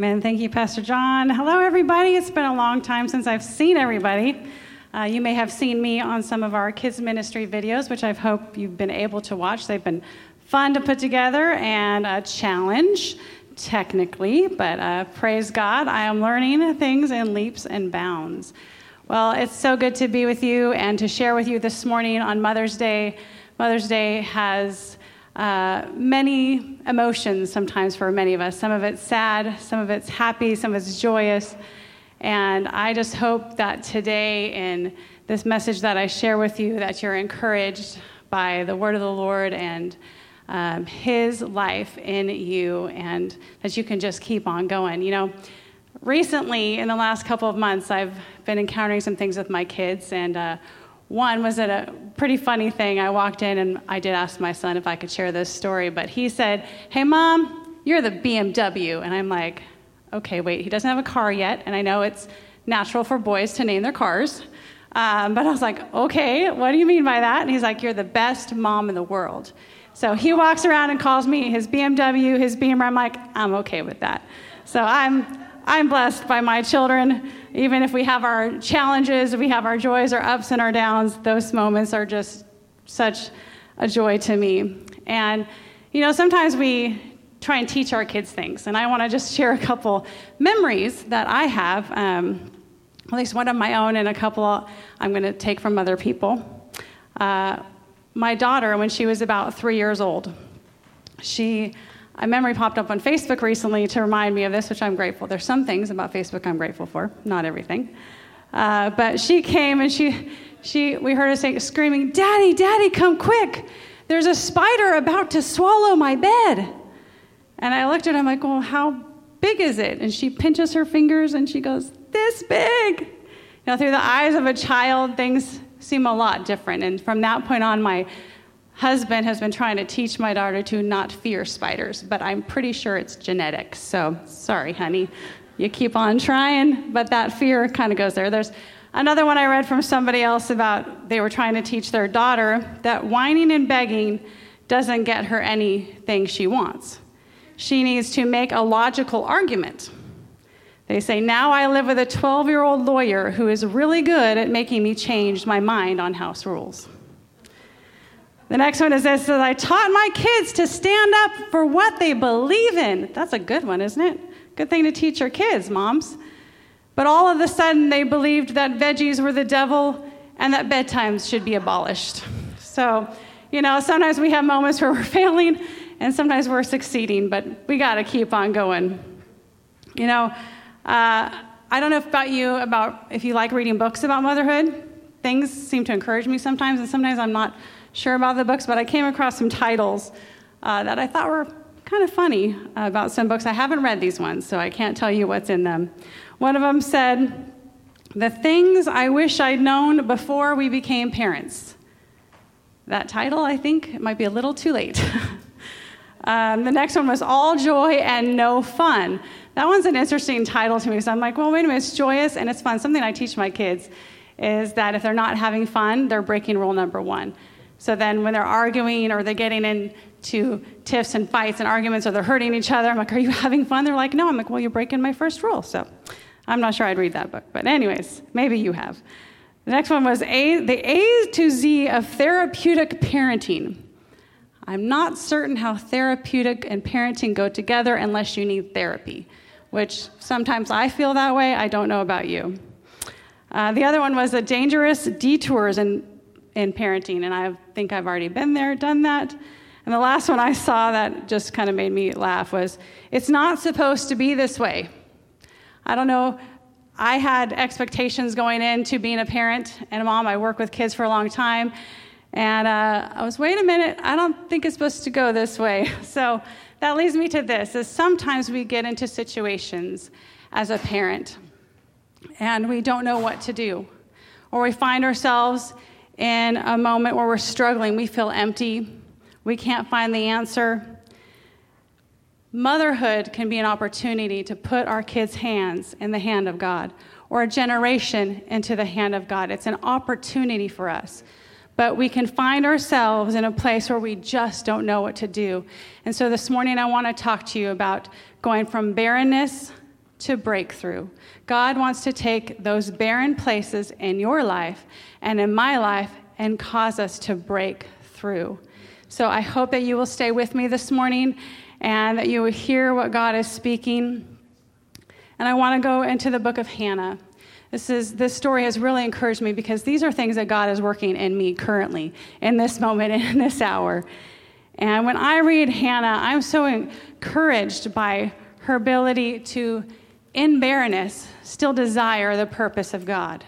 Amen. Thank you, Pastor John. Hello, everybody. It's been a long time since I've seen everybody. Uh, you may have seen me on some of our kids' ministry videos, which I hope you've been able to watch. They've been fun to put together and a challenge, technically, but uh, praise God, I am learning things in leaps and bounds. Well, it's so good to be with you and to share with you this morning on Mother's Day. Mother's Day has uh, many emotions sometimes for many of us. Some of it's sad, some of it's happy, some of it's joyous. And I just hope that today, in this message that I share with you, that you're encouraged by the word of the Lord and um, His life in you, and that you can just keep on going. You know, recently, in the last couple of months, I've been encountering some things with my kids, and uh, one was at a pretty funny thing. I walked in and I did ask my son if I could share this story, but he said, Hey, mom, you're the BMW. And I'm like, Okay, wait, he doesn't have a car yet, and I know it's natural for boys to name their cars. Um, but I was like, Okay, what do you mean by that? And he's like, You're the best mom in the world. So he walks around and calls me his BMW, his Beamer. I'm like, I'm okay with that. So I'm I'm blessed by my children. Even if we have our challenges, we have our joys, our ups and our downs, those moments are just such a joy to me. And, you know, sometimes we try and teach our kids things. And I want to just share a couple memories that I have, um, at least one of my own, and a couple I'm going to take from other people. Uh, my daughter, when she was about three years old, she a memory popped up on Facebook recently to remind me of this, which I'm grateful. There's some things about Facebook I'm grateful for, not everything. Uh, but she came and she, she, we heard her say, screaming, Daddy, Daddy, come quick. There's a spider about to swallow my bed. And I looked at her, I'm like, well, how big is it? And she pinches her fingers and she goes, this big. Know, through the eyes of a child, things seem a lot different. And from that point on, my husband has been trying to teach my daughter to not fear spiders, but I'm pretty sure it's genetic. So sorry, honey. You keep on trying, but that fear kind of goes there. There's another one I read from somebody else about they were trying to teach their daughter that whining and begging doesn't get her anything she wants. She needs to make a logical argument. They say, Now I live with a 12 year old lawyer who is really good at making me change my mind on house rules. The next one is this I taught my kids to stand up for what they believe in. That's a good one, isn't it? Good thing to teach your kids, moms. But all of a sudden, they believed that veggies were the devil and that bedtimes should be abolished. So, you know, sometimes we have moments where we're failing and sometimes we're succeeding, but we got to keep on going. You know, uh, I don't know about you, about if you like reading books about motherhood. Things seem to encourage me sometimes, and sometimes I'm not sure about the books, but I came across some titles uh, that I thought were kind of funny about some books. I haven't read these ones, so I can't tell you what's in them. One of them said, The Things I Wish I'd Known Before We Became Parents. That title, I think, might be a little too late. um, the next one was All Joy and No Fun. That one's an interesting title to me. So I'm like, well, wait a minute, it's joyous and it's fun. Something I teach my kids is that if they're not having fun, they're breaking rule number one. So then when they're arguing or they're getting into tiffs and fights and arguments or they're hurting each other, I'm like, Are you having fun? They're like, No. I'm like, Well, you're breaking my first rule. So I'm not sure I'd read that book. But, anyways, maybe you have. The next one was a, the A to Z of therapeutic parenting. I'm not certain how therapeutic and parenting go together unless you need therapy, which sometimes I feel that way. I don't know about you. Uh, the other one was the dangerous detours and in parenting, and I think I've already been there, done that. And the last one I saw that just kind of made me laugh was it's not supposed to be this way. I don't know. I had expectations going into being a parent and a mom. I work with kids for a long time. And uh, I was, wait a minute, I don't think it's supposed to go this way. So that leads me to this is sometimes we get into situations as a parent and we don't know what to do. Or we find ourselves in a moment where we're struggling, we feel empty, we can't find the answer. Motherhood can be an opportunity to put our kids' hands in the hand of God or a generation into the hand of God. It's an opportunity for us. But we can find ourselves in a place where we just don't know what to do. And so this morning, I want to talk to you about going from barrenness to break through. God wants to take those barren places in your life and in my life and cause us to break through. So I hope that you will stay with me this morning and that you will hear what God is speaking. And I want to go into the book of Hannah. This, is, this story has really encouraged me because these are things that God is working in me currently, in this moment, in this hour. And when I read Hannah, I'm so encouraged by her ability to in barrenness, still desire the purpose of God.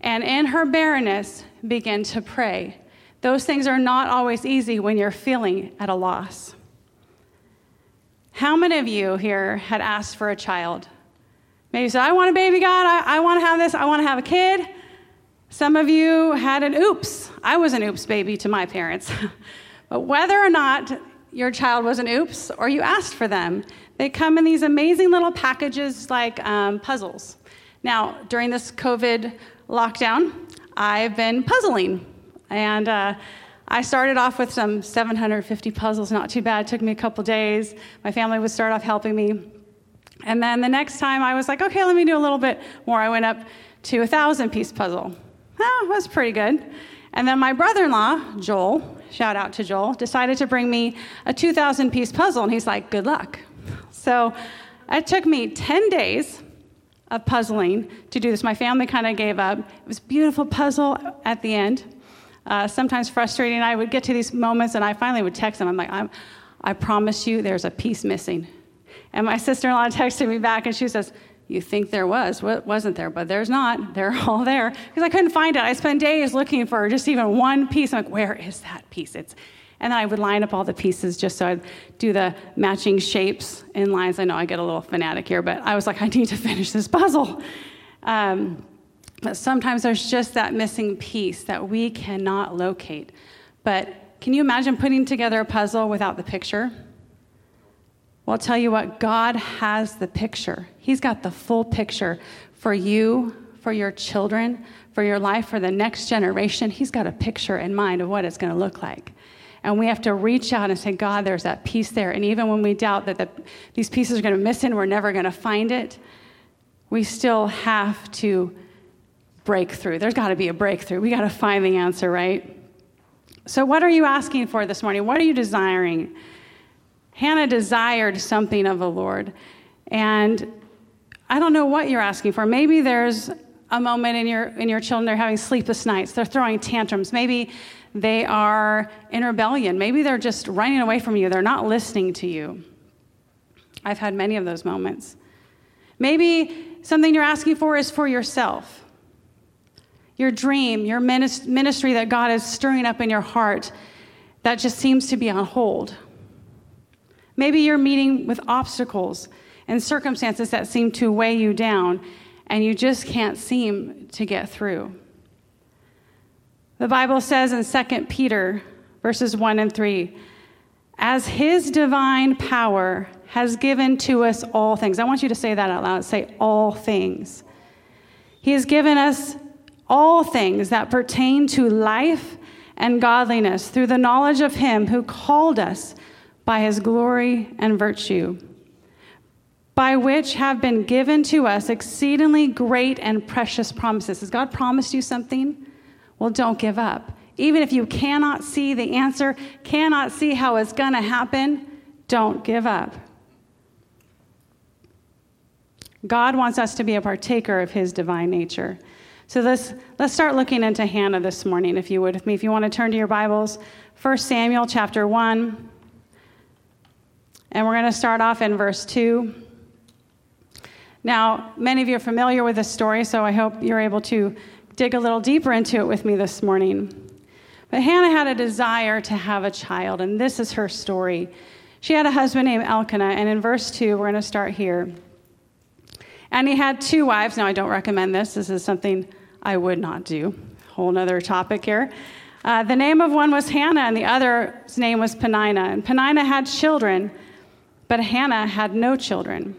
And in her barrenness, begin to pray. Those things are not always easy when you're feeling at a loss. How many of you here had asked for a child? Maybe you said, I want a baby, God. I, I want to have this. I want to have a kid. Some of you had an oops. I was an oops baby to my parents. but whether or not your child was an oops or you asked for them, they come in these amazing little packages like um, puzzles. Now, during this COVID lockdown, I've been puzzling. And uh, I started off with some 750 puzzles, not too bad. It took me a couple days. My family would start off helping me. And then the next time I was like, okay, let me do a little bit more. I went up to a 1,000 piece puzzle. Oh, was pretty good. And then my brother in law, Joel, shout out to Joel, decided to bring me a 2,000 piece puzzle. And he's like, good luck. So it took me 10 days of puzzling to do this. My family kind of gave up. It was a beautiful puzzle at the end. Uh, sometimes frustrating. I would get to these moments and I finally would text them. I'm like, I'm, I promise you there's a piece missing. And my sister in law texted me back and she says, You think there was? What wasn't there? But there's not. They're all there. Because I couldn't find it. I spent days looking for just even one piece. I'm like, Where is that piece? It's and then I would line up all the pieces just so I'd do the matching shapes and lines. I know I get a little fanatic here, but I was like, I need to finish this puzzle. Um, but sometimes there's just that missing piece that we cannot locate. But can you imagine putting together a puzzle without the picture? Well, I'll tell you what, God has the picture. He's got the full picture for you, for your children, for your life, for the next generation. He's got a picture in mind of what it's going to look like. And we have to reach out and say, God, there's that piece there. And even when we doubt that the, these pieces are going to miss and we're never going to find it, we still have to break through. There's got to be a breakthrough. We got to find the answer, right? So, what are you asking for this morning? What are you desiring? Hannah desired something of the Lord. And I don't know what you're asking for. Maybe there's a moment in your in your children they're having sleepless nights. They're throwing tantrums. Maybe they are in rebellion. Maybe they're just running away from you. They're not listening to you. I've had many of those moments. Maybe something you're asking for is for yourself. Your dream, your ministry that God is stirring up in your heart that just seems to be on hold. Maybe you're meeting with obstacles and circumstances that seem to weigh you down and you just can't seem to get through. The Bible says in 2 Peter verses 1 and 3, as his divine power has given to us all things. I want you to say that out loud. Say all things. He has given us all things that pertain to life and godliness through the knowledge of him who called us by his glory and virtue, by which have been given to us exceedingly great and precious promises. Has God promised you something? Well, don't give up. Even if you cannot see the answer, cannot see how it's going to happen, don't give up. God wants us to be a partaker of his divine nature. So let's, let's start looking into Hannah this morning, if you would with me. If you want to turn to your Bibles, 1 Samuel chapter 1. And we're going to start off in verse 2. Now, many of you are familiar with this story, so I hope you're able to dig a little deeper into it with me this morning. But Hannah had a desire to have a child, and this is her story. She had a husband named Elkanah, and in verse 2, we're going to start here. And he had two wives. Now, I don't recommend this. This is something I would not do. Whole other topic here. Uh, the name of one was Hannah, and the other's name was Peninnah. And Peninnah had children, but Hannah had no children.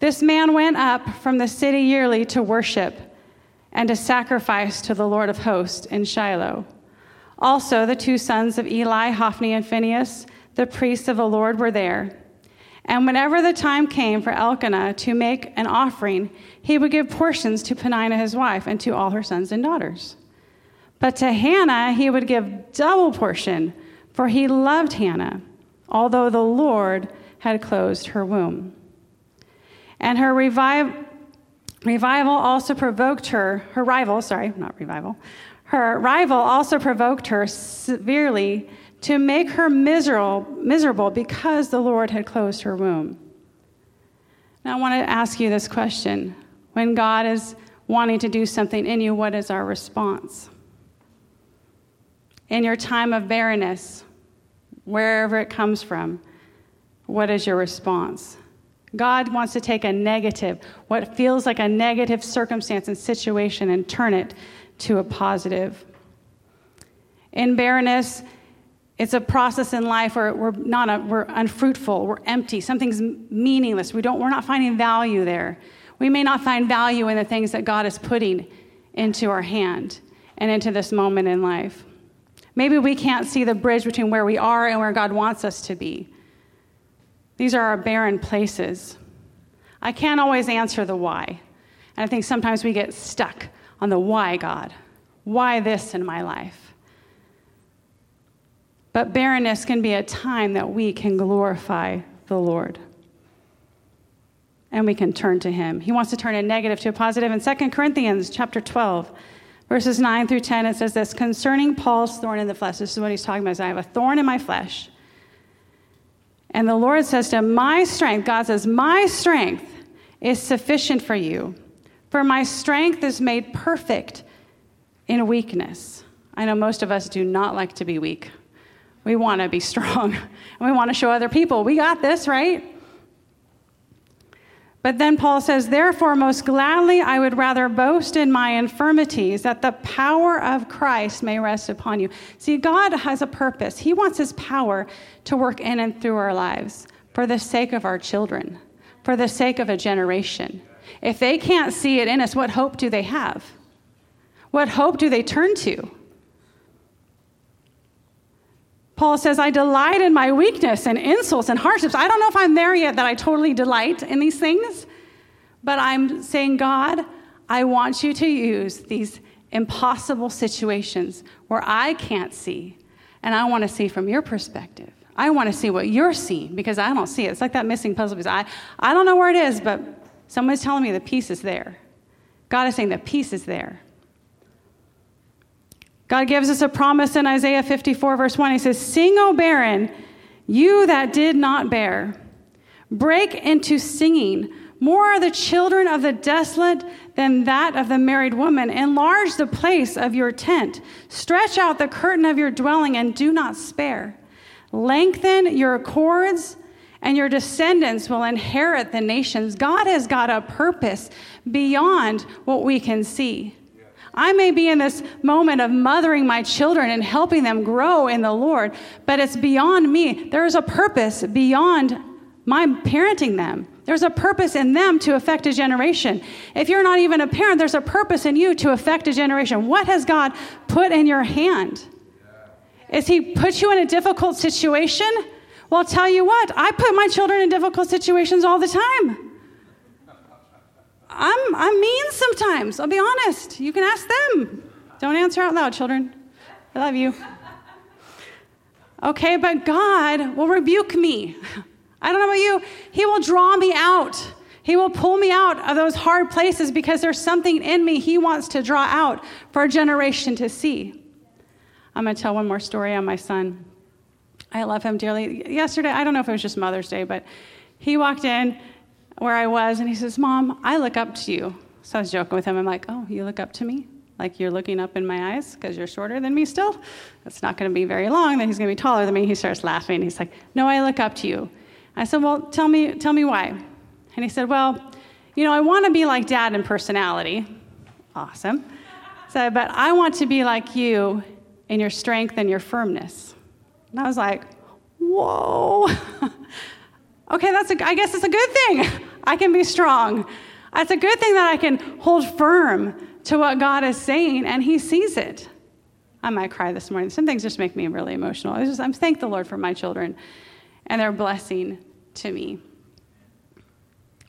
This man went up from the city yearly to worship and to sacrifice to the Lord of hosts in Shiloh. Also, the two sons of Eli, Hophni and Phinehas, the priests of the Lord, were there. And whenever the time came for Elkanah to make an offering, he would give portions to Peninnah his wife and to all her sons and daughters. But to Hannah he would give double portion, for he loved Hannah, although the Lord had closed her womb. And her revive, revival also provoked her, her rival, sorry, not revival, her rival also provoked her severely to make her miserable, miserable because the Lord had closed her womb. Now, I want to ask you this question. When God is wanting to do something in you, what is our response? In your time of barrenness, wherever it comes from, what is your response? God wants to take a negative, what feels like a negative circumstance and situation, and turn it to a positive. In barrenness, it's a process in life where we're not a, we're unfruitful, we're empty, something's meaningless. We don't, we're not finding value there. We may not find value in the things that God is putting into our hand and into this moment in life. Maybe we can't see the bridge between where we are and where God wants us to be. These are our barren places. I can't always answer the why. And I think sometimes we get stuck on the why, God. Why this in my life? But barrenness can be a time that we can glorify the Lord. And we can turn to him. He wants to turn a negative to a positive. In 2 Corinthians chapter 12, verses 9 through 10, it says this concerning Paul's thorn in the flesh. This is what he's talking about. I have a thorn in my flesh. And the Lord says to him, My strength, God says, My strength is sufficient for you, for my strength is made perfect in weakness. I know most of us do not like to be weak. We want to be strong and we want to show other people, we got this, right? But then Paul says, Therefore, most gladly I would rather boast in my infirmities, that the power of Christ may rest upon you. See, God has a purpose. He wants his power to work in and through our lives for the sake of our children, for the sake of a generation. If they can't see it in us, what hope do they have? What hope do they turn to? Paul says, I delight in my weakness and insults and hardships. I don't know if I'm there yet that I totally delight in these things, but I'm saying, God, I want you to use these impossible situations where I can't see, and I want to see from your perspective. I want to see what you're seeing because I don't see it. It's like that missing puzzle piece. I, I don't know where it is, but someone's telling me the piece is there. God is saying the piece is there. God gives us a promise in Isaiah 54, verse 1. He says, Sing, O barren, you that did not bear. Break into singing. More are the children of the desolate than that of the married woman. Enlarge the place of your tent. Stretch out the curtain of your dwelling and do not spare. Lengthen your cords, and your descendants will inherit the nations. God has got a purpose beyond what we can see. I may be in this moment of mothering my children and helping them grow in the Lord, but it's beyond me. There's a purpose beyond my parenting them. There's a purpose in them to affect a generation. If you're not even a parent, there's a purpose in you to affect a generation. What has God put in your hand? Is He put you in a difficult situation? Well, tell you what, I put my children in difficult situations all the time. I'm, I'm mean sometimes, I'll be honest. You can ask them. Don't answer out loud, children. I love you. Okay, but God will rebuke me. I don't know about you. He will draw me out. He will pull me out of those hard places because there's something in me He wants to draw out for a generation to see. I'm going to tell one more story on my son. I love him dearly. Yesterday, I don't know if it was just Mother's Day, but he walked in where I was, and he says, Mom, I look up to you. So I was joking with him. I'm like, Oh, you look up to me? Like you're looking up in my eyes because you're shorter than me still? That's not going to be very long. Then he's going to be taller than me. He starts laughing. He's like, No, I look up to you. I said, Well, tell me, tell me why. And he said, Well, you know, I want to be like dad in personality. Awesome. So, but I want to be like you in your strength and your firmness. And I was like, Whoa. okay, that's a, I guess it's a good thing. I can be strong. It's a good thing that I can hold firm to what God is saying and He sees it. I might cry this morning. Some things just make me really emotional. I just, I'm thank the Lord for my children and their blessing to me.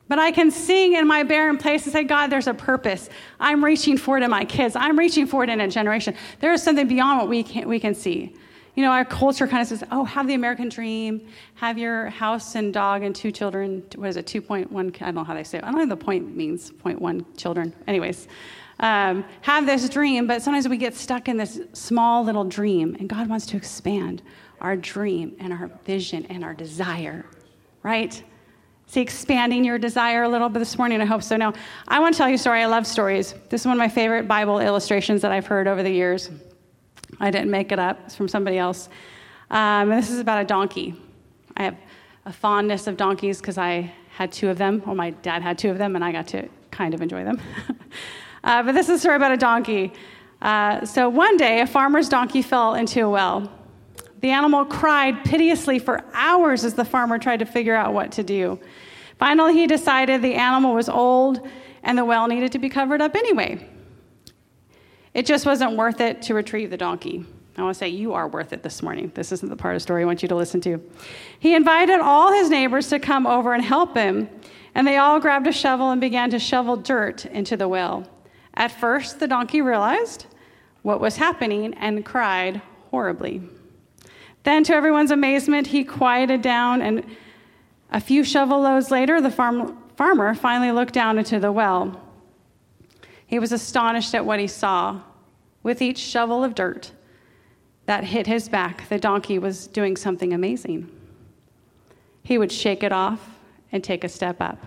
But I can sing in my barren place and say, God, there's a purpose. I'm reaching for it in my kids. I'm reaching for it in a generation. There is something beyond what we can, we can see. You know, our culture kind of says, oh, have the American dream, have your house and dog and two children. What is it, 2.1? I don't know how they say it. I don't know the point means, 0.1 children. Anyways, um, have this dream, but sometimes we get stuck in this small little dream, and God wants to expand our dream and our vision and our desire, right? See, expanding your desire a little bit this morning. I hope so. Now, I want to tell you a story. I love stories. This is one of my favorite Bible illustrations that I've heard over the years. I didn't make it up, it's from somebody else. Um, this is about a donkey. I have a fondness of donkeys because I had two of them, or my dad had two of them, and I got to kind of enjoy them. uh, but this is a story about a donkey. Uh, so one day, a farmer's donkey fell into a well. The animal cried piteously for hours as the farmer tried to figure out what to do. Finally, he decided the animal was old and the well needed to be covered up anyway. It just wasn't worth it to retrieve the donkey. I want to say, you are worth it this morning. This isn't the part of the story I want you to listen to. He invited all his neighbors to come over and help him, and they all grabbed a shovel and began to shovel dirt into the well. At first, the donkey realized what was happening and cried horribly. Then, to everyone's amazement, he quieted down, and a few shovel loads later, the farm, farmer finally looked down into the well. He was astonished at what he saw. With each shovel of dirt that hit his back, the donkey was doing something amazing. He would shake it off and take a step up.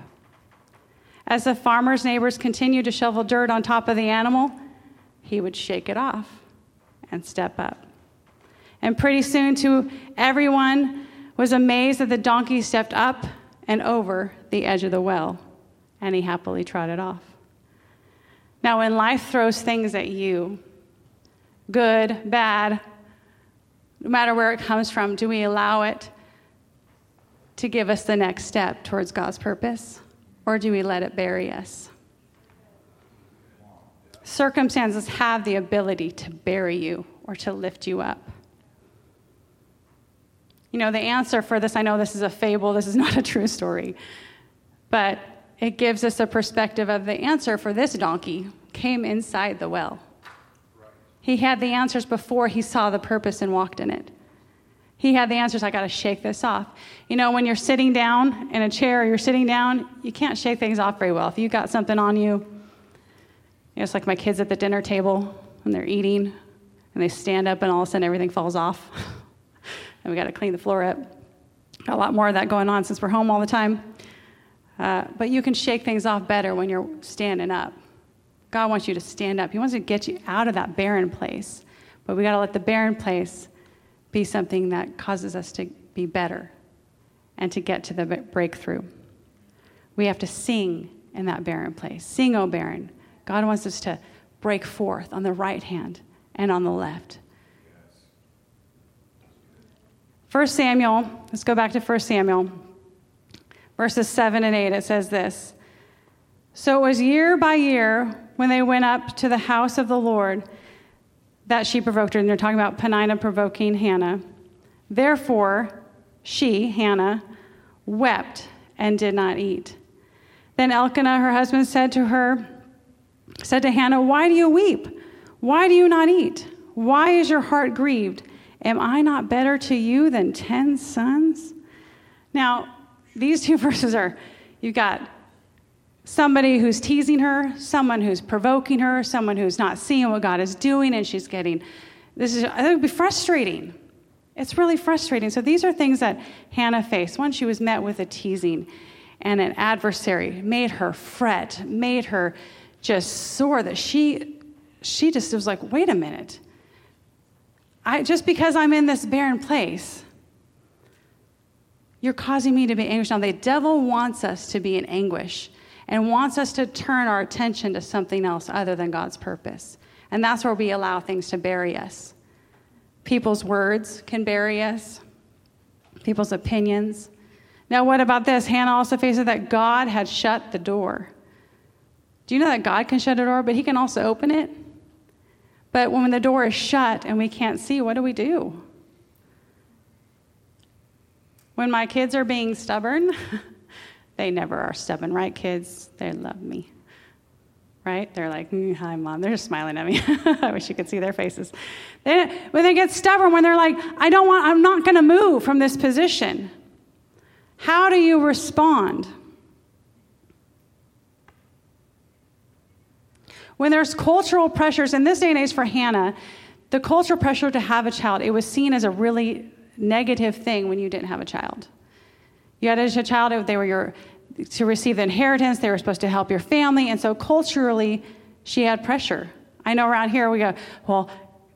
As the farmer's neighbors continued to shovel dirt on top of the animal, he would shake it off and step up. And pretty soon, to everyone was amazed that the donkey stepped up and over the edge of the well, and he happily trotted off. Now, when life throws things at you, good, bad, no matter where it comes from, do we allow it to give us the next step towards God's purpose? Or do we let it bury us? Circumstances have the ability to bury you or to lift you up. You know, the answer for this, I know this is a fable, this is not a true story, but it gives us a perspective of the answer for this donkey came inside the well. He had the answers before he saw the purpose and walked in it. He had the answers. I got to shake this off. You know, when you're sitting down in a chair or you're sitting down, you can't shake things off very well. If you got something on you, you know, it's like my kids at the dinner table and they're eating and they stand up and all of a sudden everything falls off. and we got to clean the floor up. Got a lot more of that going on since we're home all the time. Uh, but you can shake things off better when you're standing up. God wants you to stand up. He wants to get you out of that barren place. But we got to let the barren place be something that causes us to be better and to get to the breakthrough. We have to sing in that barren place. Sing, O barren. God wants us to break forth on the right hand and on the left. 1 Samuel, let's go back to 1 Samuel verses 7 and 8, it says this So it was year by year when they went up to the house of the Lord that she provoked her. And they're talking about Peninnah provoking Hannah. Therefore, she, Hannah, wept and did not eat. Then Elkanah, her husband, said to her, said to Hannah, Why do you weep? Why do you not eat? Why is your heart grieved? Am I not better to you than ten sons? Now, these two verses are you've got somebody who's teasing her, someone who's provoking her, someone who's not seeing what God is doing, and she's getting this is it would be frustrating. It's really frustrating. So these are things that Hannah faced. One, she was met with a teasing and an adversary, made her fret, made her just sore that she she just was like, wait a minute. I just because I'm in this barren place, you're causing me to be anguish. Now, the devil wants us to be in anguish and wants us to turn our attention to something else other than God's purpose. And that's where we allow things to bury us. People's words can bury us, people's opinions. Now, what about this? Hannah also faces that God had shut the door. Do you know that God can shut a door, but He can also open it? But when the door is shut and we can't see, what do we do? When my kids are being stubborn, They never are stubborn, right, kids? They love me. Right? They're like, mm, hi, mom. They're just smiling at me. I wish you could see their faces. They, when they get stubborn, when they're like, I don't want, I'm not going to move from this position. How do you respond? When there's cultural pressures, in this day and age for Hannah, the cultural pressure to have a child, it was seen as a really negative thing when you didn't have a child. You had a child, they were your, to receive the inheritance, they were supposed to help your family, and so culturally, she had pressure. I know around here we go, well,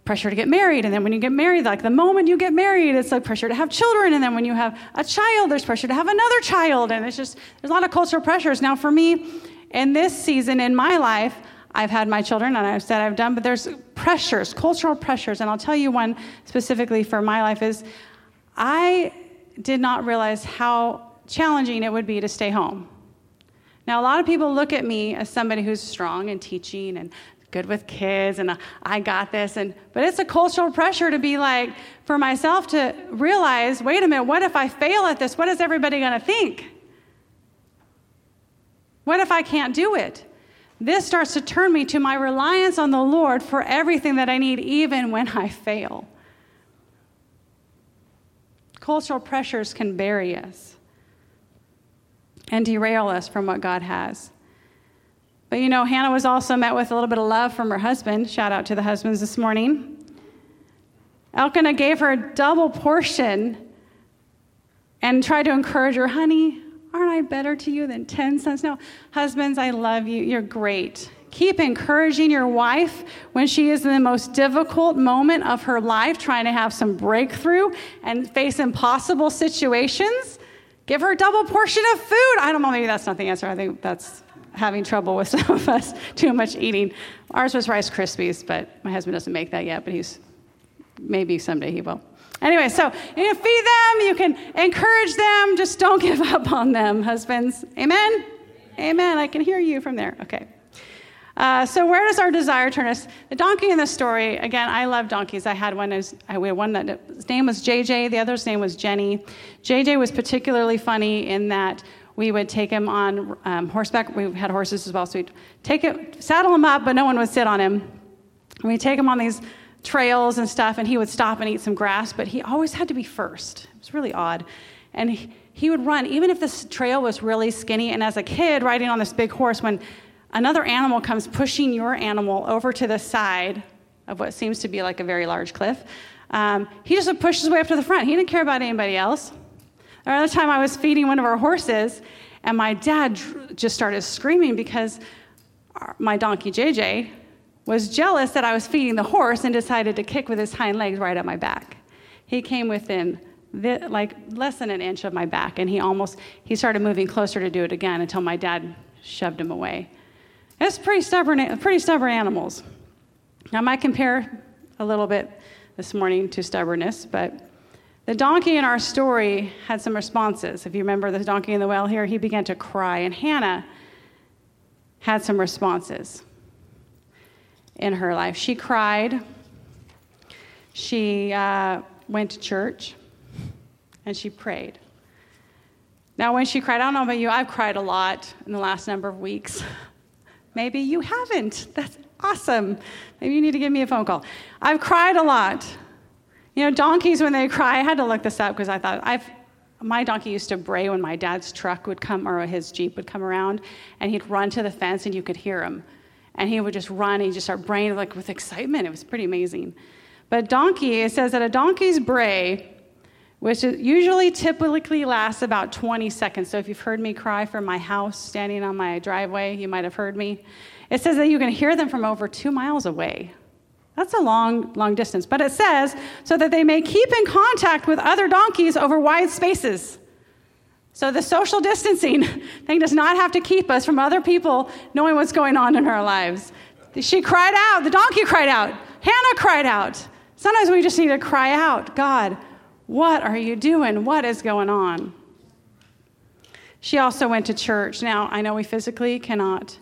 pressure to get married, and then when you get married, like the moment you get married, it's like pressure to have children, and then when you have a child, there's pressure to have another child, and it's just, there's a lot of cultural pressures. Now, for me, in this season in my life, I've had my children and I've said I've done, but there's pressures, cultural pressures. And I'll tell you one specifically for my life is I did not realize how challenging it would be to stay home. Now, a lot of people look at me as somebody who's strong in teaching and good with kids and uh, I got this and but it's a cultural pressure to be like for myself to realize, wait a minute, what if I fail at this? What is everybody going to think? What if I can't do it? This starts to turn me to my reliance on the Lord for everything that I need, even when I fail. Cultural pressures can bury us and derail us from what God has. But you know, Hannah was also met with a little bit of love from her husband. Shout out to the husbands this morning. Elkanah gave her a double portion and tried to encourage her, honey, Aren't I better to you than 10 sons? No, husbands, I love you. You're great. Keep encouraging your wife when she is in the most difficult moment of her life, trying to have some breakthrough and face impossible situations. Give her a double portion of food. I don't know, maybe that's not the answer. I think that's having trouble with some of us, too much eating. Ours was Rice Krispies, but my husband doesn't make that yet, but he's maybe someday he will. Anyway, so you can feed them, you can encourage them, just don't give up on them, husbands. Amen? Amen. I can hear you from there. Okay. Uh, so where does our desire turn us? The donkey in the story, again, I love donkeys. I had one, I had one that his name was JJ, the other's name was Jenny. JJ was particularly funny in that we would take him on um, horseback. We had horses as well, so we'd take it, saddle him up, but no one would sit on him. And we'd take him on these trails and stuff, and he would stop and eat some grass, but he always had to be first. It was really odd. And he, he would run, even if this trail was really skinny. And as a kid riding on this big horse, when another animal comes pushing your animal over to the side of what seems to be like a very large cliff, um, he just pushed his way up to the front. He didn't care about anybody else. Another time I was feeding one of our horses, and my dad just started screaming because my donkey JJ was jealous that I was feeding the horse and decided to kick with his hind legs right at my back. He came within the, like less than an inch of my back, and he almost he started moving closer to do it again until my dad shoved him away. It's pretty stubborn, pretty stubborn animals. I might compare a little bit this morning to stubbornness, but the donkey in our story had some responses. If you remember the donkey in the well here, he began to cry, and Hannah had some responses in her life. She cried. She uh, went to church and she prayed. Now, when she cried, I don't know about you, I've cried a lot in the last number of weeks. Maybe you haven't. That's awesome. Maybe you need to give me a phone call. I've cried a lot. You know, donkeys, when they cry, I had to look this up because I thought I've my donkey used to bray when my dad's truck would come or his jeep would come around and he'd run to the fence and you could hear him and he would just run and he'd just start braying like with excitement. It was pretty amazing. But donkey, it says that a donkey's bray, which usually typically lasts about 20 seconds. So if you've heard me cry from my house standing on my driveway, you might have heard me. It says that you can hear them from over two miles away. That's a long, long distance. But it says, so that they may keep in contact with other donkeys over wide spaces. So the social distancing thing does not have to keep us from other people knowing what's going on in our lives. She cried out. The donkey cried out. Hannah cried out. Sometimes we just need to cry out God, what are you doing? What is going on? She also went to church. Now, I know we physically cannot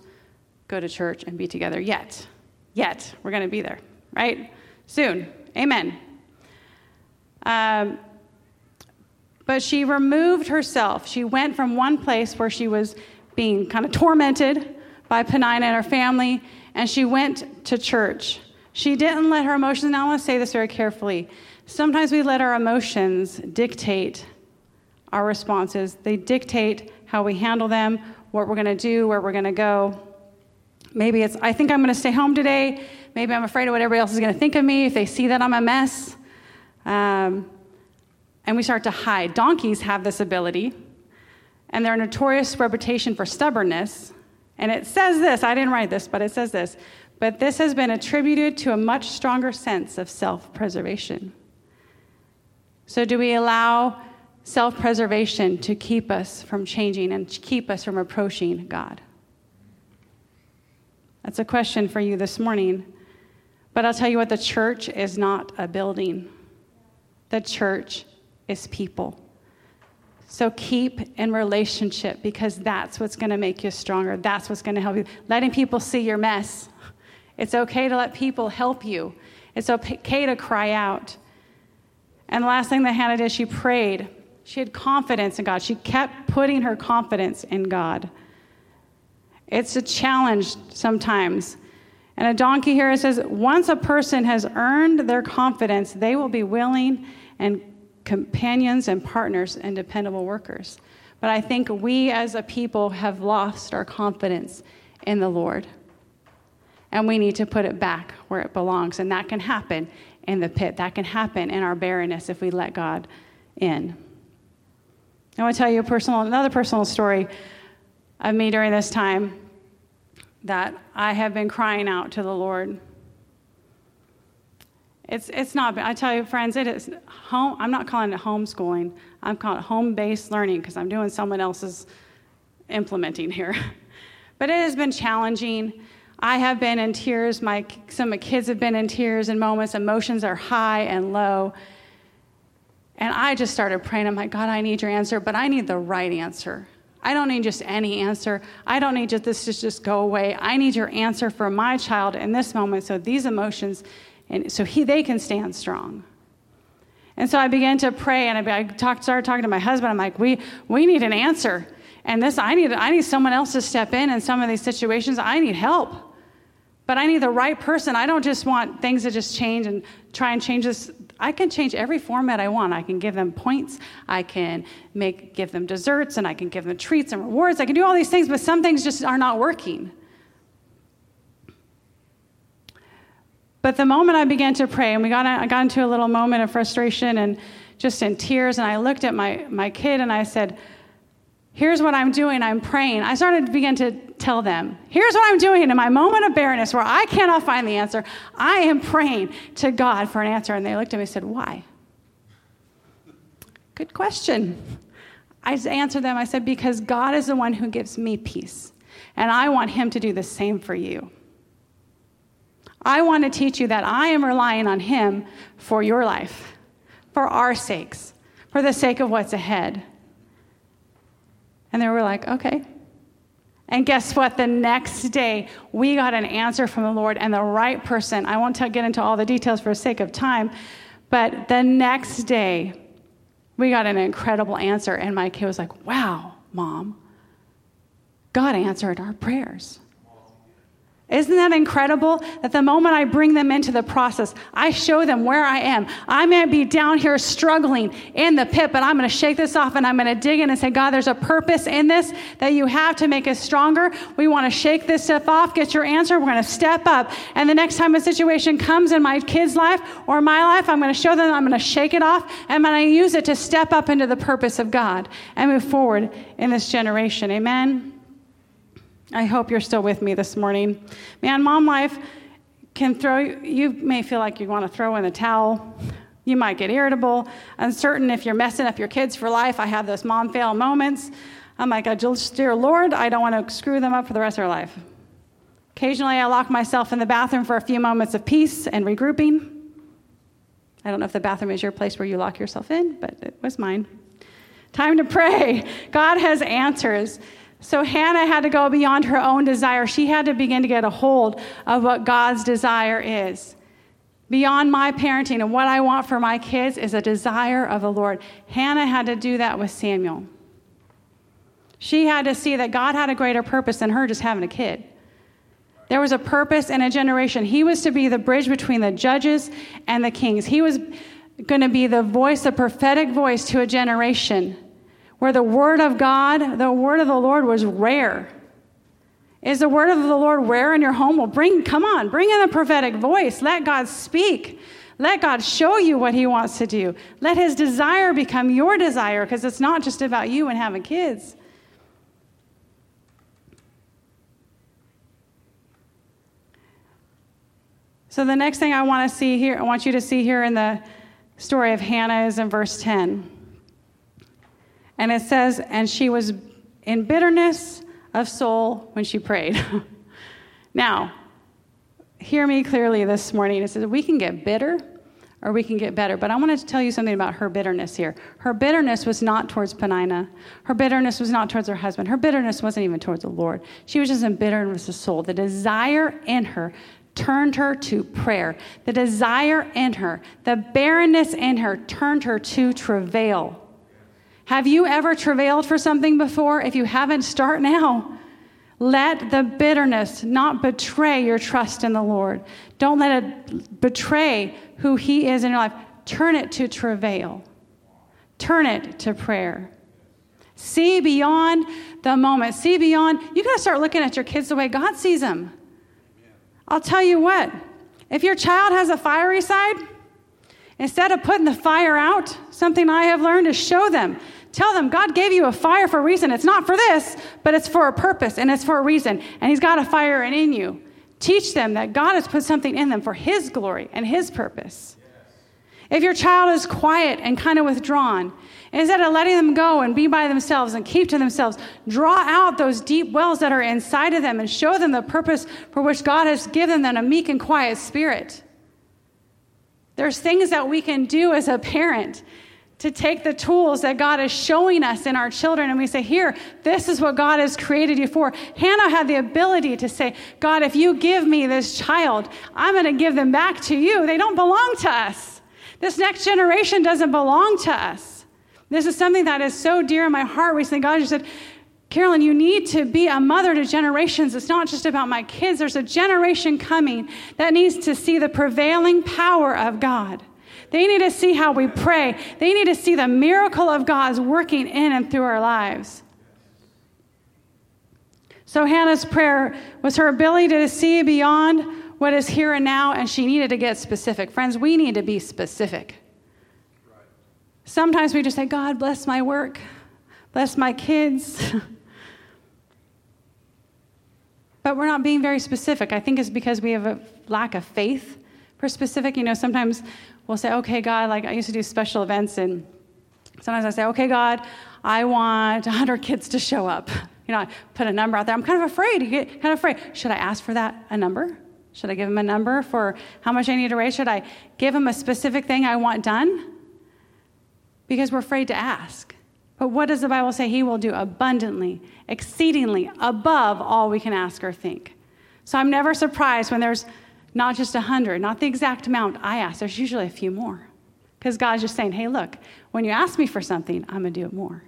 go to church and be together yet. Yet. We're going to be there, right? Soon. Amen. Um, But she removed herself. She went from one place where she was being kind of tormented by Peninnah and her family, and she went to church. She didn't let her emotions, now I want to say this very carefully. Sometimes we let our emotions dictate our responses, they dictate how we handle them, what we're going to do, where we're going to go. Maybe it's, I think I'm going to stay home today. Maybe I'm afraid of what everybody else is going to think of me if they see that I'm a mess. Um, and we start to hide. Donkeys have this ability, and they're a notorious reputation for stubbornness. And it says this I didn't write this, but it says this. But this has been attributed to a much stronger sense of self preservation. So, do we allow self preservation to keep us from changing and keep us from approaching God? That's a question for you this morning. But I'll tell you what the church is not a building, the church is people. So keep in relationship because that's what's going to make you stronger. That's what's going to help you. Letting people see your mess. It's okay to let people help you. It's okay to cry out. And the last thing that Hannah did, she prayed. She had confidence in God. She kept putting her confidence in God. It's a challenge sometimes. And a donkey here says once a person has earned their confidence, they will be willing and companions and partners and dependable workers. But I think we as a people have lost our confidence in the Lord. And we need to put it back where it belongs. And that can happen in the pit. That can happen in our barrenness if we let God in. I want to tell you a personal, another personal story of me during this time that I have been crying out to the Lord it's, it's not, I tell you, friends, it is home. I'm not calling it homeschooling. I'm calling it home based learning because I'm doing someone else's implementing here. but it has been challenging. I have been in tears. My, some of my kids have been in tears in moments. Emotions are high and low. And I just started praying. I'm like, God, I need your answer, but I need the right answer. I don't need just any answer. I don't need just this to just go away. I need your answer for my child in this moment so these emotions and so he, they can stand strong. And so I began to pray, and I, I talked, started talking to my husband. I'm like, we, we need an answer. And this, I need, I need someone else to step in in some of these situations. I need help. But I need the right person. I don't just want things to just change and try and change this. I can change every format I want. I can give them points. I can make, give them desserts, and I can give them treats and rewards. I can do all these things, but some things just are not working. But the moment I began to pray, and we got, I got into a little moment of frustration and just in tears, and I looked at my, my kid and I said, Here's what I'm doing. I'm praying. I started to begin to tell them, Here's what I'm doing in my moment of barrenness where I cannot find the answer. I am praying to God for an answer. And they looked at me and said, Why? Good question. I answered them. I said, Because God is the one who gives me peace. And I want Him to do the same for you. I want to teach you that I am relying on Him for your life, for our sakes, for the sake of what's ahead. And they were like, okay. And guess what? The next day, we got an answer from the Lord and the right person. I won't get into all the details for the sake of time, but the next day, we got an incredible answer. And my kid was like, wow, mom, God answered our prayers. Isn't that incredible? That the moment I bring them into the process, I show them where I am. I may be down here struggling in the pit, but I'm going to shake this off and I'm going to dig in and say, God, there's a purpose in this that you have to make us stronger. We want to shake this stuff off, get your answer. We're going to step up. And the next time a situation comes in my kid's life or my life, I'm going to show them, I'm going to shake it off, and I'm going to use it to step up into the purpose of God and move forward in this generation. Amen. I hope you're still with me this morning. Man, mom life can throw you you may feel like you want to throw in the towel. You might get irritable, uncertain if you're messing up your kids for life. I have those mom fail moments. I'm like, oh, dear Lord, I don't want to screw them up for the rest of their life. Occasionally, I lock myself in the bathroom for a few moments of peace and regrouping. I don't know if the bathroom is your place where you lock yourself in, but it was mine. Time to pray. God has answers. So Hannah had to go beyond her own desire. She had to begin to get a hold of what God's desire is. beyond my parenting and what I want for my kids is a desire of the Lord. Hannah had to do that with Samuel. She had to see that God had a greater purpose than her just having a kid. There was a purpose in a generation. He was to be the bridge between the judges and the kings. He was going to be the voice, the prophetic voice to a generation where the word of God, the word of the Lord was rare. Is the word of the Lord rare in your home? Well, bring, come on, bring in the prophetic voice. Let God speak. Let God show you what He wants to do. Let His desire become your desire because it's not just about you and having kids. So, the next thing I want to see here, I want you to see here in the story of Hannah is in verse 10. And it says, And she was in bitterness of soul when she prayed. now, hear me clearly this morning. It says we can get bitter or we can get better. But I wanted to tell you something about her bitterness here. Her bitterness was not towards Peninnah. Her bitterness was not towards her husband. Her bitterness wasn't even towards the Lord. She was just in bitterness of soul. The desire in her turned her to prayer. The desire in her, the barrenness in her turned her to travail. Have you ever travailed for something before? If you haven't, start now. Let the bitterness not betray your trust in the Lord. Don't let it betray who He is in your life. Turn it to travail, turn it to prayer. See beyond the moment. See beyond. You got to start looking at your kids the way God sees them. I'll tell you what, if your child has a fiery side, instead of putting the fire out, something I have learned is show them Tell them God gave you a fire for a reason. It's not for this, but it's for a purpose and it's for a reason. And He's got a fire in you. Teach them that God has put something in them for His glory and His purpose. If your child is quiet and kind of withdrawn, instead of letting them go and be by themselves and keep to themselves, draw out those deep wells that are inside of them and show them the purpose for which God has given them a meek and quiet spirit. There's things that we can do as a parent to take the tools that God is showing us in our children and we say, Here, this is what God has created you for. Hannah had the ability to say, God, if you give me this child, I'm going to give them back to you. They don't belong to us. This next generation doesn't belong to us. This is something that is so dear in my heart recently. God just said, Carolyn, you need to be a mother to generations. It's not just about my kids. There's a generation coming that needs to see the prevailing power of God. They need to see how we pray. They need to see the miracle of God's working in and through our lives. So, Hannah's prayer was her ability to see beyond what is here and now, and she needed to get specific. Friends, we need to be specific. Sometimes we just say, God, bless my work, bless my kids. but we're not being very specific. I think it's because we have a lack of faith for specific. You know, sometimes we'll say, okay, God, like I used to do special events, and sometimes I say, okay, God, I want 100 kids to show up. You know, I put a number out there. I'm kind of afraid. You get kind of afraid. Should I ask for that a number? Should I give them a number for how much I need to raise? Should I give them a specific thing I want done? Because we're afraid to ask. But what does the Bible say? He will do abundantly, exceedingly, above all we can ask or think. So I'm never surprised when there's not just a 100, not the exact amount I ask. There's usually a few more. Because God's just saying, hey, look, when you ask me for something, I'm going to do it more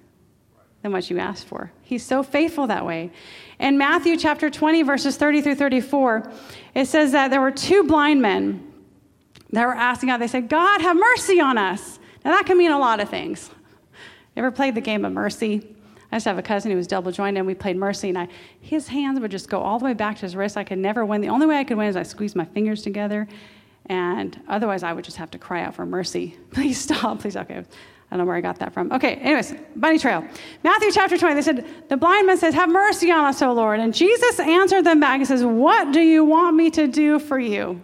than what you asked for. He's so faithful that way. In Matthew chapter 20, verses 30 through 34, it says that there were two blind men that were asking God, they said, God, have mercy on us. Now, that can mean a lot of things. Ever played the game of mercy? I used to have a cousin who was double jointed, and we played Mercy, and I, his hands would just go all the way back to his wrist. I could never win. The only way I could win is I squeezed my fingers together, and otherwise I would just have to cry out for mercy. Please stop. Please, okay. I don't know where I got that from. Okay, anyways, bunny trail. Matthew chapter 20, they said, The blind man says, Have mercy on us, O Lord. And Jesus answered them back and says, What do you want me to do for you?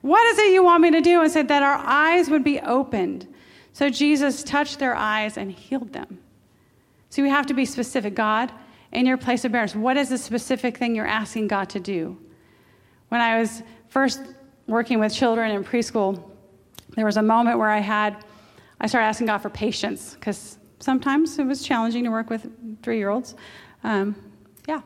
What is it you want me to do? And said that our eyes would be opened. So Jesus touched their eyes and healed them. So we have to be specific. God, in your place of barrenness, what is the specific thing you're asking God to do? When I was first working with children in preschool, there was a moment where I had, I started asking God for patience because sometimes it was challenging to work with three year olds. Um, yeah.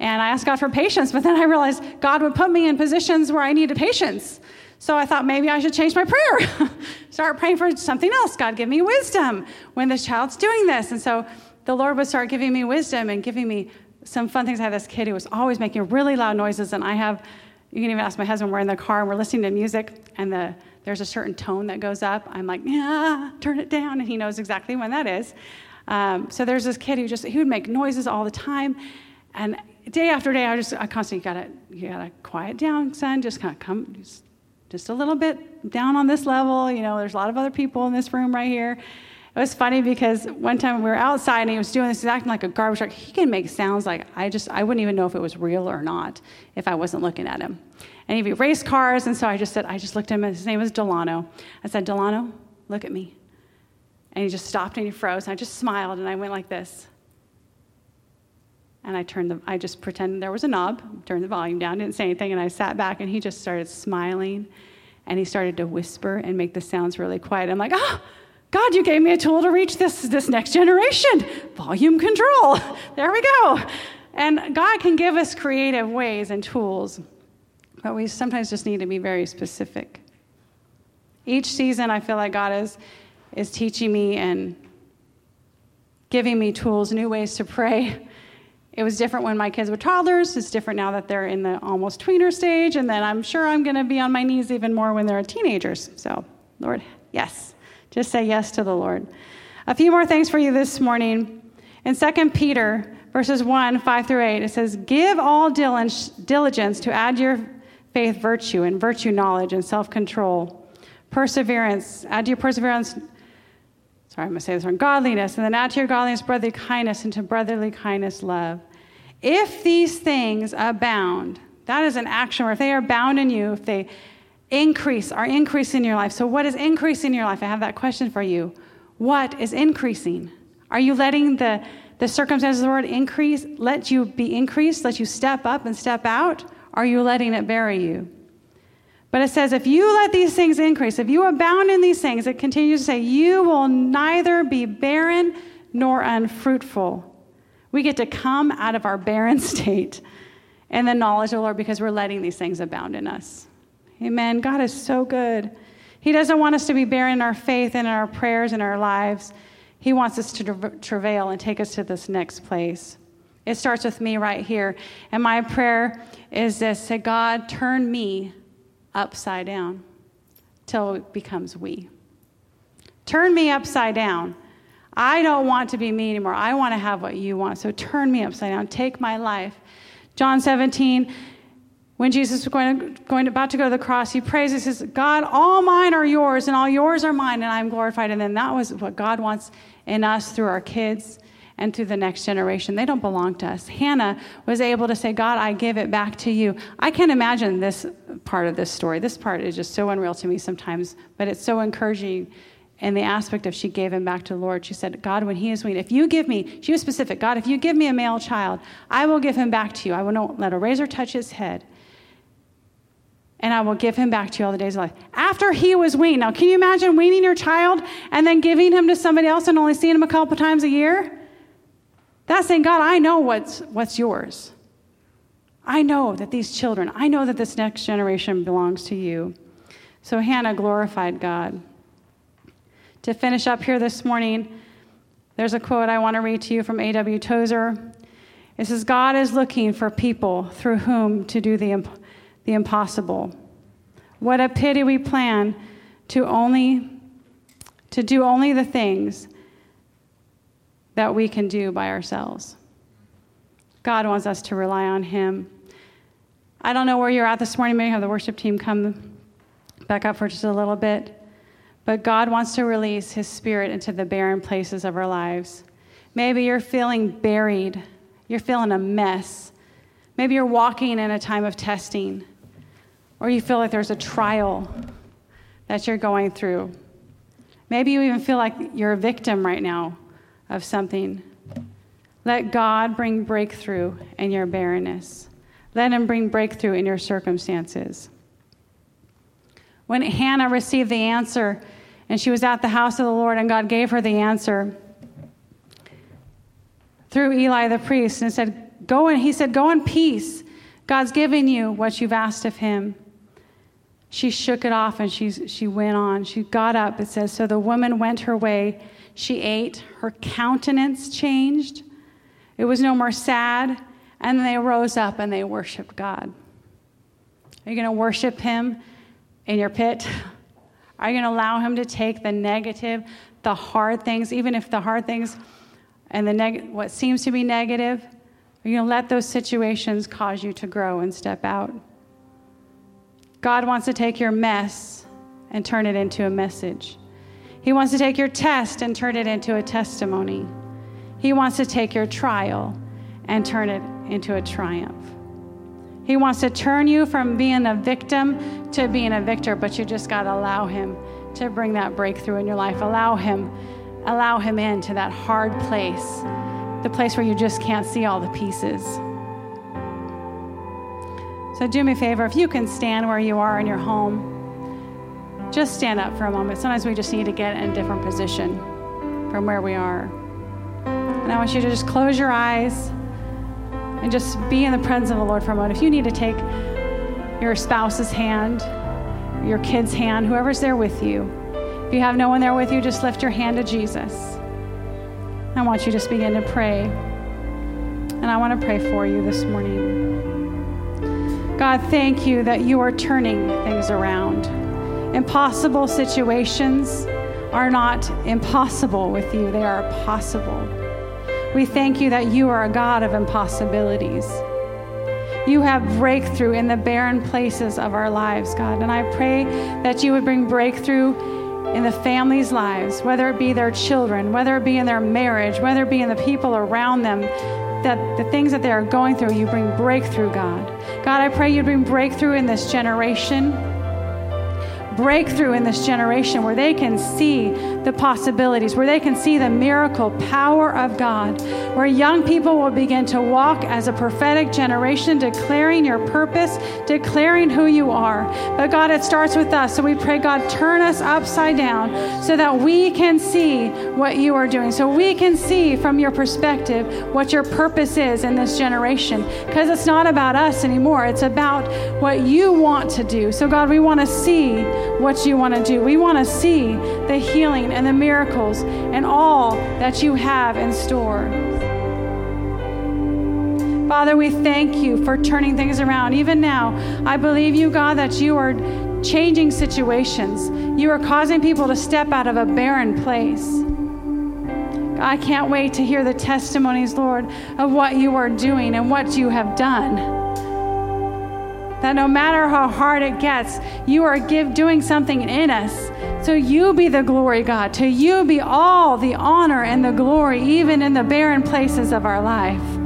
And I asked God for patience, but then I realized God would put me in positions where I needed patience. So I thought maybe I should change my prayer. start praying for something else. God, give me wisdom when this child's doing this. And so the Lord would start giving me wisdom and giving me some fun things. I had this kid who was always making really loud noises, and I have, you can even ask my husband, we're in the car and we're listening to music, and the, there's a certain tone that goes up. I'm like, yeah, turn it down, and he knows exactly when that is. Um, so there's this kid who just, he would make noises all the time. And day after day, I just, I constantly gotta, you gotta quiet down, son, just kind of come, just just a little bit down on this level. You know, there's a lot of other people in this room right here. It was funny because one time we were outside and he was doing this, he's acting like a garbage truck. He can make sounds like I just, I wouldn't even know if it was real or not if I wasn't looking at him. And he'd be race cars, and so I just said, I just looked at him, his name was Delano. I said, Delano, look at me. And he just stopped and he froze, and I just smiled and I went like this. And I turned the, I just pretended there was a knob, turned the volume down, didn't say anything, and I sat back and he just started smiling and he started to whisper and make the sounds really quiet. I'm like, oh, God, you gave me a tool to reach this, this next generation. Volume control. There we go. And God can give us creative ways and tools, but we sometimes just need to be very specific. Each season, I feel like God is, is teaching me and giving me tools, new ways to pray it was different when my kids were toddlers. It's different now that they're in the almost tweener stage. And then I'm sure I'm going to be on my knees even more when they're teenagers. So, Lord, yes. Just say yes to the Lord. A few more things for you this morning. In 2 Peter, verses 1, 5 through 8, it says, Give all diligence to add your faith virtue, and virtue knowledge, and self control. Perseverance, add to your perseverance sorry, I'm going to say this wrong, godliness, and then add to your godliness brotherly kindness, and to brotherly kindness love. If these things abound, that is an action where if they are bound in you, if they increase, are increase in your life. So, what is increasing in your life? I have that question for you. What is increasing? Are you letting the, the circumstances of the world increase, let you be increased, let you step up and step out? Are you letting it bury you? But it says, if you let these things increase, if you abound in these things, it continues to say, you will neither be barren nor unfruitful. We get to come out of our barren state in the knowledge of the Lord because we're letting these things abound in us. Amen. God is so good. He doesn't want us to be barren in our faith and in our prayers and our lives. He wants us to travail and take us to this next place. It starts with me right here. And my prayer is this say, God, turn me upside down till it becomes we. Turn me upside down. I don't want to be me anymore. I want to have what you want. So turn me upside down. Take my life. John 17, when Jesus was going, going about to go to the cross, he prays, he says, God, all mine are yours, and all yours are mine, and I'm glorified. And then that was what God wants in us through our kids and through the next generation. They don't belong to us. Hannah was able to say, God, I give it back to you. I can't imagine this part of this story. This part is just so unreal to me sometimes, but it's so encouraging in the aspect of she gave him back to the Lord. She said, God, when he is weaned, if you give me, she was specific, God, if you give me a male child, I will give him back to you. I will not let a razor touch his head. And I will give him back to you all the days of life. After he was weaned. Now, can you imagine weaning your child and then giving him to somebody else and only seeing him a couple times a year? That's saying, God, I know what's, what's yours. I know that these children, I know that this next generation belongs to you. So Hannah glorified God. To finish up here this morning, there's a quote I want to read to you from A.W. Tozer. It says, God is looking for people through whom to do the, imp- the impossible. What a pity we plan to only to do only the things that we can do by ourselves. God wants us to rely on Him. I don't know where you're at this morning. Maybe have the worship team come back up for just a little bit. But God wants to release His Spirit into the barren places of our lives. Maybe you're feeling buried, you're feeling a mess. Maybe you're walking in a time of testing, or you feel like there's a trial that you're going through. Maybe you even feel like you're a victim right now of something. Let God bring breakthrough in your barrenness. Let Him bring breakthrough in your circumstances. When Hannah received the answer, and she was at the house of the Lord, and God gave her the answer through Eli the priest, and said, Go and he said, Go in peace. God's giving you what you've asked of him. She shook it off and she, she went on. She got up. It says, So the woman went her way. She ate. Her countenance changed. It was no more sad. And they rose up and they worshiped God. Are you going to worship Him in your pit? Are you going to allow Him to take the negative, the hard things, even if the hard things and the neg- what seems to be negative? Are you going to let those situations cause you to grow and step out? God wants to take your mess and turn it into a message. He wants to take your test and turn it into a testimony. He wants to take your trial and turn it into a triumph. He wants to turn you from being a victim to being a victor, but you just got to allow him to bring that breakthrough in your life. Allow him allow him into that hard place, the place where you just can't see all the pieces. So do me a favor, if you can stand where you are in your home, just stand up for a moment. Sometimes we just need to get in a different position from where we are. And I want you to just close your eyes and just be in the presence of the Lord for a moment. If you need to take your spouse's hand, your kid's hand, whoever's there with you, if you have no one there with you, just lift your hand to Jesus. I want you to just begin to pray. And I want to pray for you this morning. God, thank you that you are turning things around. Impossible situations are not impossible with you, they are possible. We thank you that you are a God of impossibilities. You have breakthrough in the barren places of our lives, God. And I pray that you would bring breakthrough in the families' lives, whether it be their children, whether it be in their marriage, whether it be in the people around them, that the things that they are going through, you bring breakthrough, God. God, I pray you bring breakthrough in this generation breakthrough in this generation where they can see the possibilities, where they can see the miracle power of God, where young people will begin to walk as a prophetic generation, declaring your purpose, declaring who you are. But God, it starts with us. So we pray, God, turn us upside down so that we can see what you are doing, so we can see from your perspective what your purpose is in this generation. Because it's not about us anymore, it's about what you want to do. So, God, we want to see what you want to do. We want to see the healing and the miracles and all that you have in store. Father, we thank you for turning things around. Even now, I believe you, God, that you are changing situations. You are causing people to step out of a barren place. I can't wait to hear the testimonies, Lord, of what you are doing and what you have done that no matter how hard it gets, you are give, doing something in us. So you be the glory, God. To you be all the honor and the glory, even in the barren places of our life.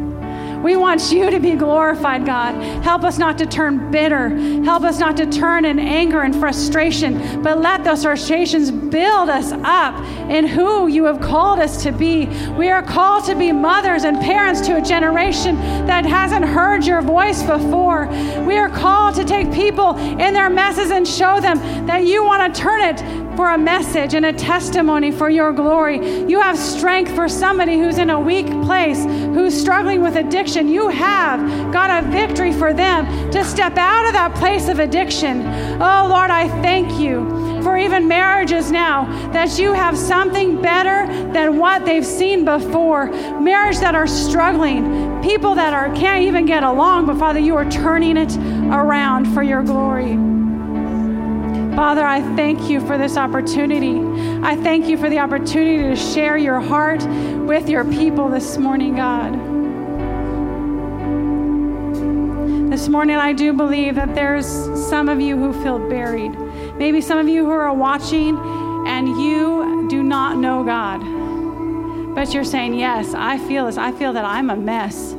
We want you to be glorified, God. Help us not to turn bitter. Help us not to turn in anger and frustration, but let those frustrations build us up in who you have called us to be. We are called to be mothers and parents to a generation that hasn't heard your voice before. We are called to take people in their messes and show them that you want to turn it for a message and a testimony for your glory. You have strength for somebody who's in a weak place, who's struggling with addiction. You have got a victory for them to step out of that place of addiction. Oh, Lord, I thank you for even marriages now that you have something better than what they've seen before. Marriage that are struggling, people that are can't even get along, but Father, you are turning it around for your glory. Father, I thank you for this opportunity. I thank you for the opportunity to share your heart with your people this morning, God. This morning, I do believe that there's some of you who feel buried. Maybe some of you who are watching and you do not know God. But you're saying, Yes, I feel this. I feel that I'm a mess.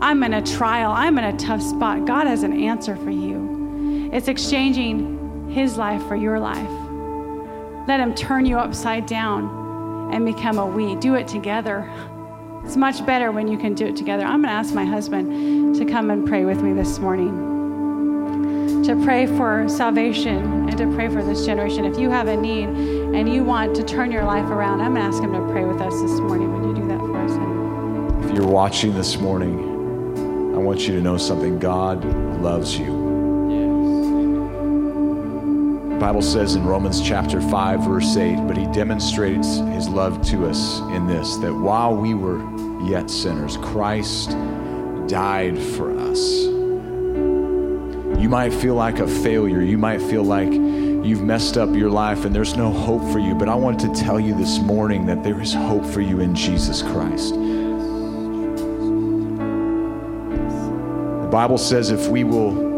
I'm in a trial. I'm in a tough spot. God has an answer for you. It's exchanging his life for your life. Let Him turn you upside down and become a we. Do it together. It's much better when you can do it together. I'm going to ask my husband to come and pray with me this morning, to pray for salvation and to pray for this generation. If you have a need and you want to turn your life around, I'm going to ask him to pray with us this morning. Would you do that for us? If you're watching this morning, I want you to know something God loves you. Bible says in Romans chapter 5 verse 8, but he demonstrates his love to us in this that while we were yet sinners, Christ died for us. You might feel like a failure. You might feel like you've messed up your life and there's no hope for you. But I want to tell you this morning that there is hope for you in Jesus Christ. The Bible says if we will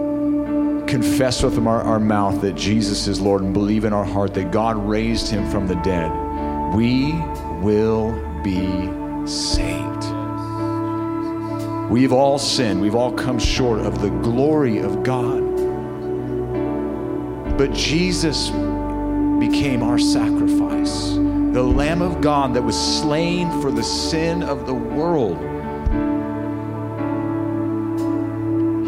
confess with our, our mouth that Jesus is Lord and believe in our heart that God raised him from the dead, we will be saved. We've all sinned. We've all come short of the glory of God. But Jesus became our sacrifice, the Lamb of God that was slain for the sin of the world.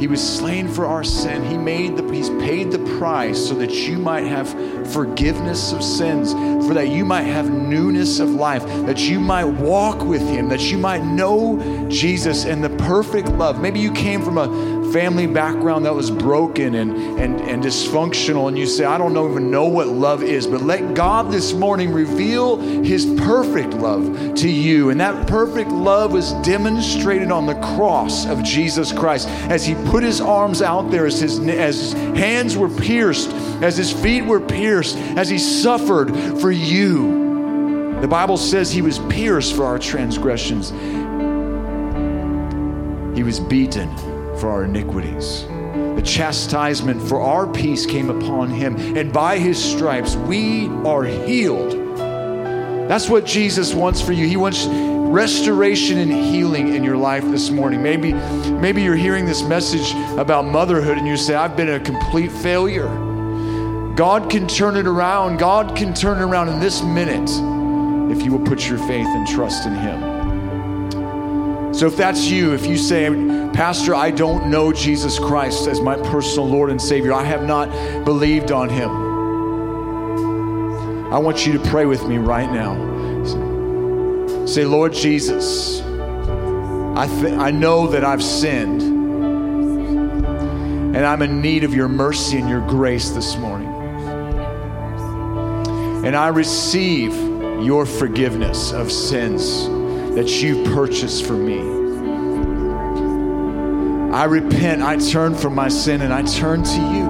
He was slain for our sin. He made the he's paid the price so that you might have forgiveness of sins, for that you might have newness of life, that you might walk with him, that you might know Jesus and the perfect love. Maybe you came from a family background that was broken and, and, and dysfunctional, and you say, I don't even know what love is, but let God this morning reveal His perfect love to you. And that perfect love was demonstrated on the cross of Jesus Christ as He put His arms out there, as His, as his hands were pierced, as His feet were pierced, as He suffered for you. The Bible says He was pierced for our transgressions. He was beaten for our iniquities. The chastisement for our peace came upon him, and by his stripes we are healed. That's what Jesus wants for you. He wants restoration and healing in your life this morning. Maybe, maybe you're hearing this message about motherhood and you say, I've been a complete failure. God can turn it around. God can turn it around in this minute if you will put your faith and trust in Him. So if that's you, if you say, Pastor, I don't know Jesus Christ as my personal Lord and Savior, I have not believed on Him, I want you to pray with me right now. Say, Lord Jesus, I, th- I know that I've sinned, and I'm in need of your mercy and your grace this morning. And I receive your forgiveness of sins that you've purchased for me. I repent, I turn from my sin, and I turn to you.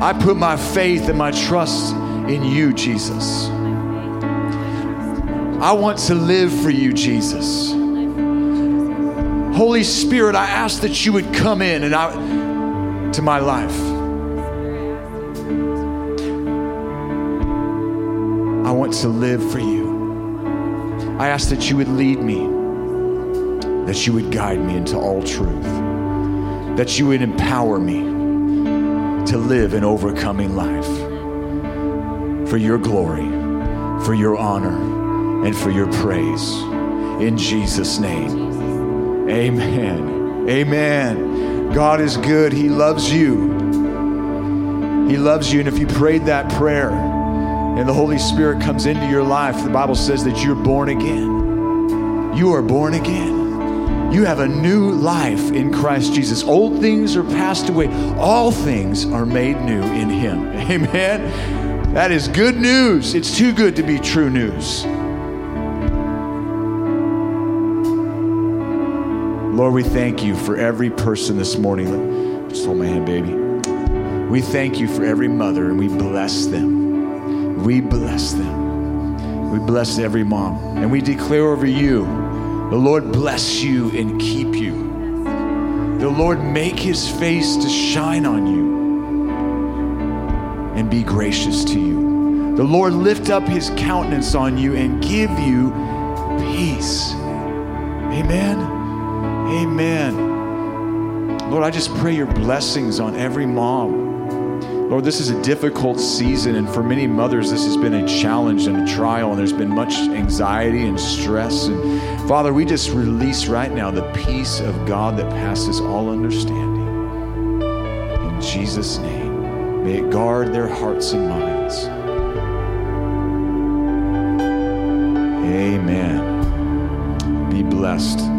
I put my faith and my trust in you, Jesus. I want to live for you, Jesus. Holy Spirit, I ask that you would come in and out to my life. I want to live for you. I ask that you would lead me, that you would guide me into all truth, that you would empower me to live an overcoming life for your glory, for your honor, and for your praise. In Jesus' name, amen. Amen. God is good. He loves you. He loves you. And if you prayed that prayer, and the Holy Spirit comes into your life, the Bible says that you're born again. You are born again. You have a new life in Christ Jesus. Old things are passed away, all things are made new in Him. Amen. That is good news. It's too good to be true news. Lord, we thank you for every person this morning. Just hold my hand, baby. We thank you for every mother and we bless them. We bless them. We bless every mom. And we declare over you the Lord bless you and keep you. The Lord make his face to shine on you and be gracious to you. The Lord lift up his countenance on you and give you peace. Amen. Amen. Lord, I just pray your blessings on every mom. Lord, this is a difficult season, and for many mothers, this has been a challenge and a trial, and there's been much anxiety and stress. And Father, we just release right now the peace of God that passes all understanding. In Jesus' name, may it guard their hearts and minds. Amen. Be blessed.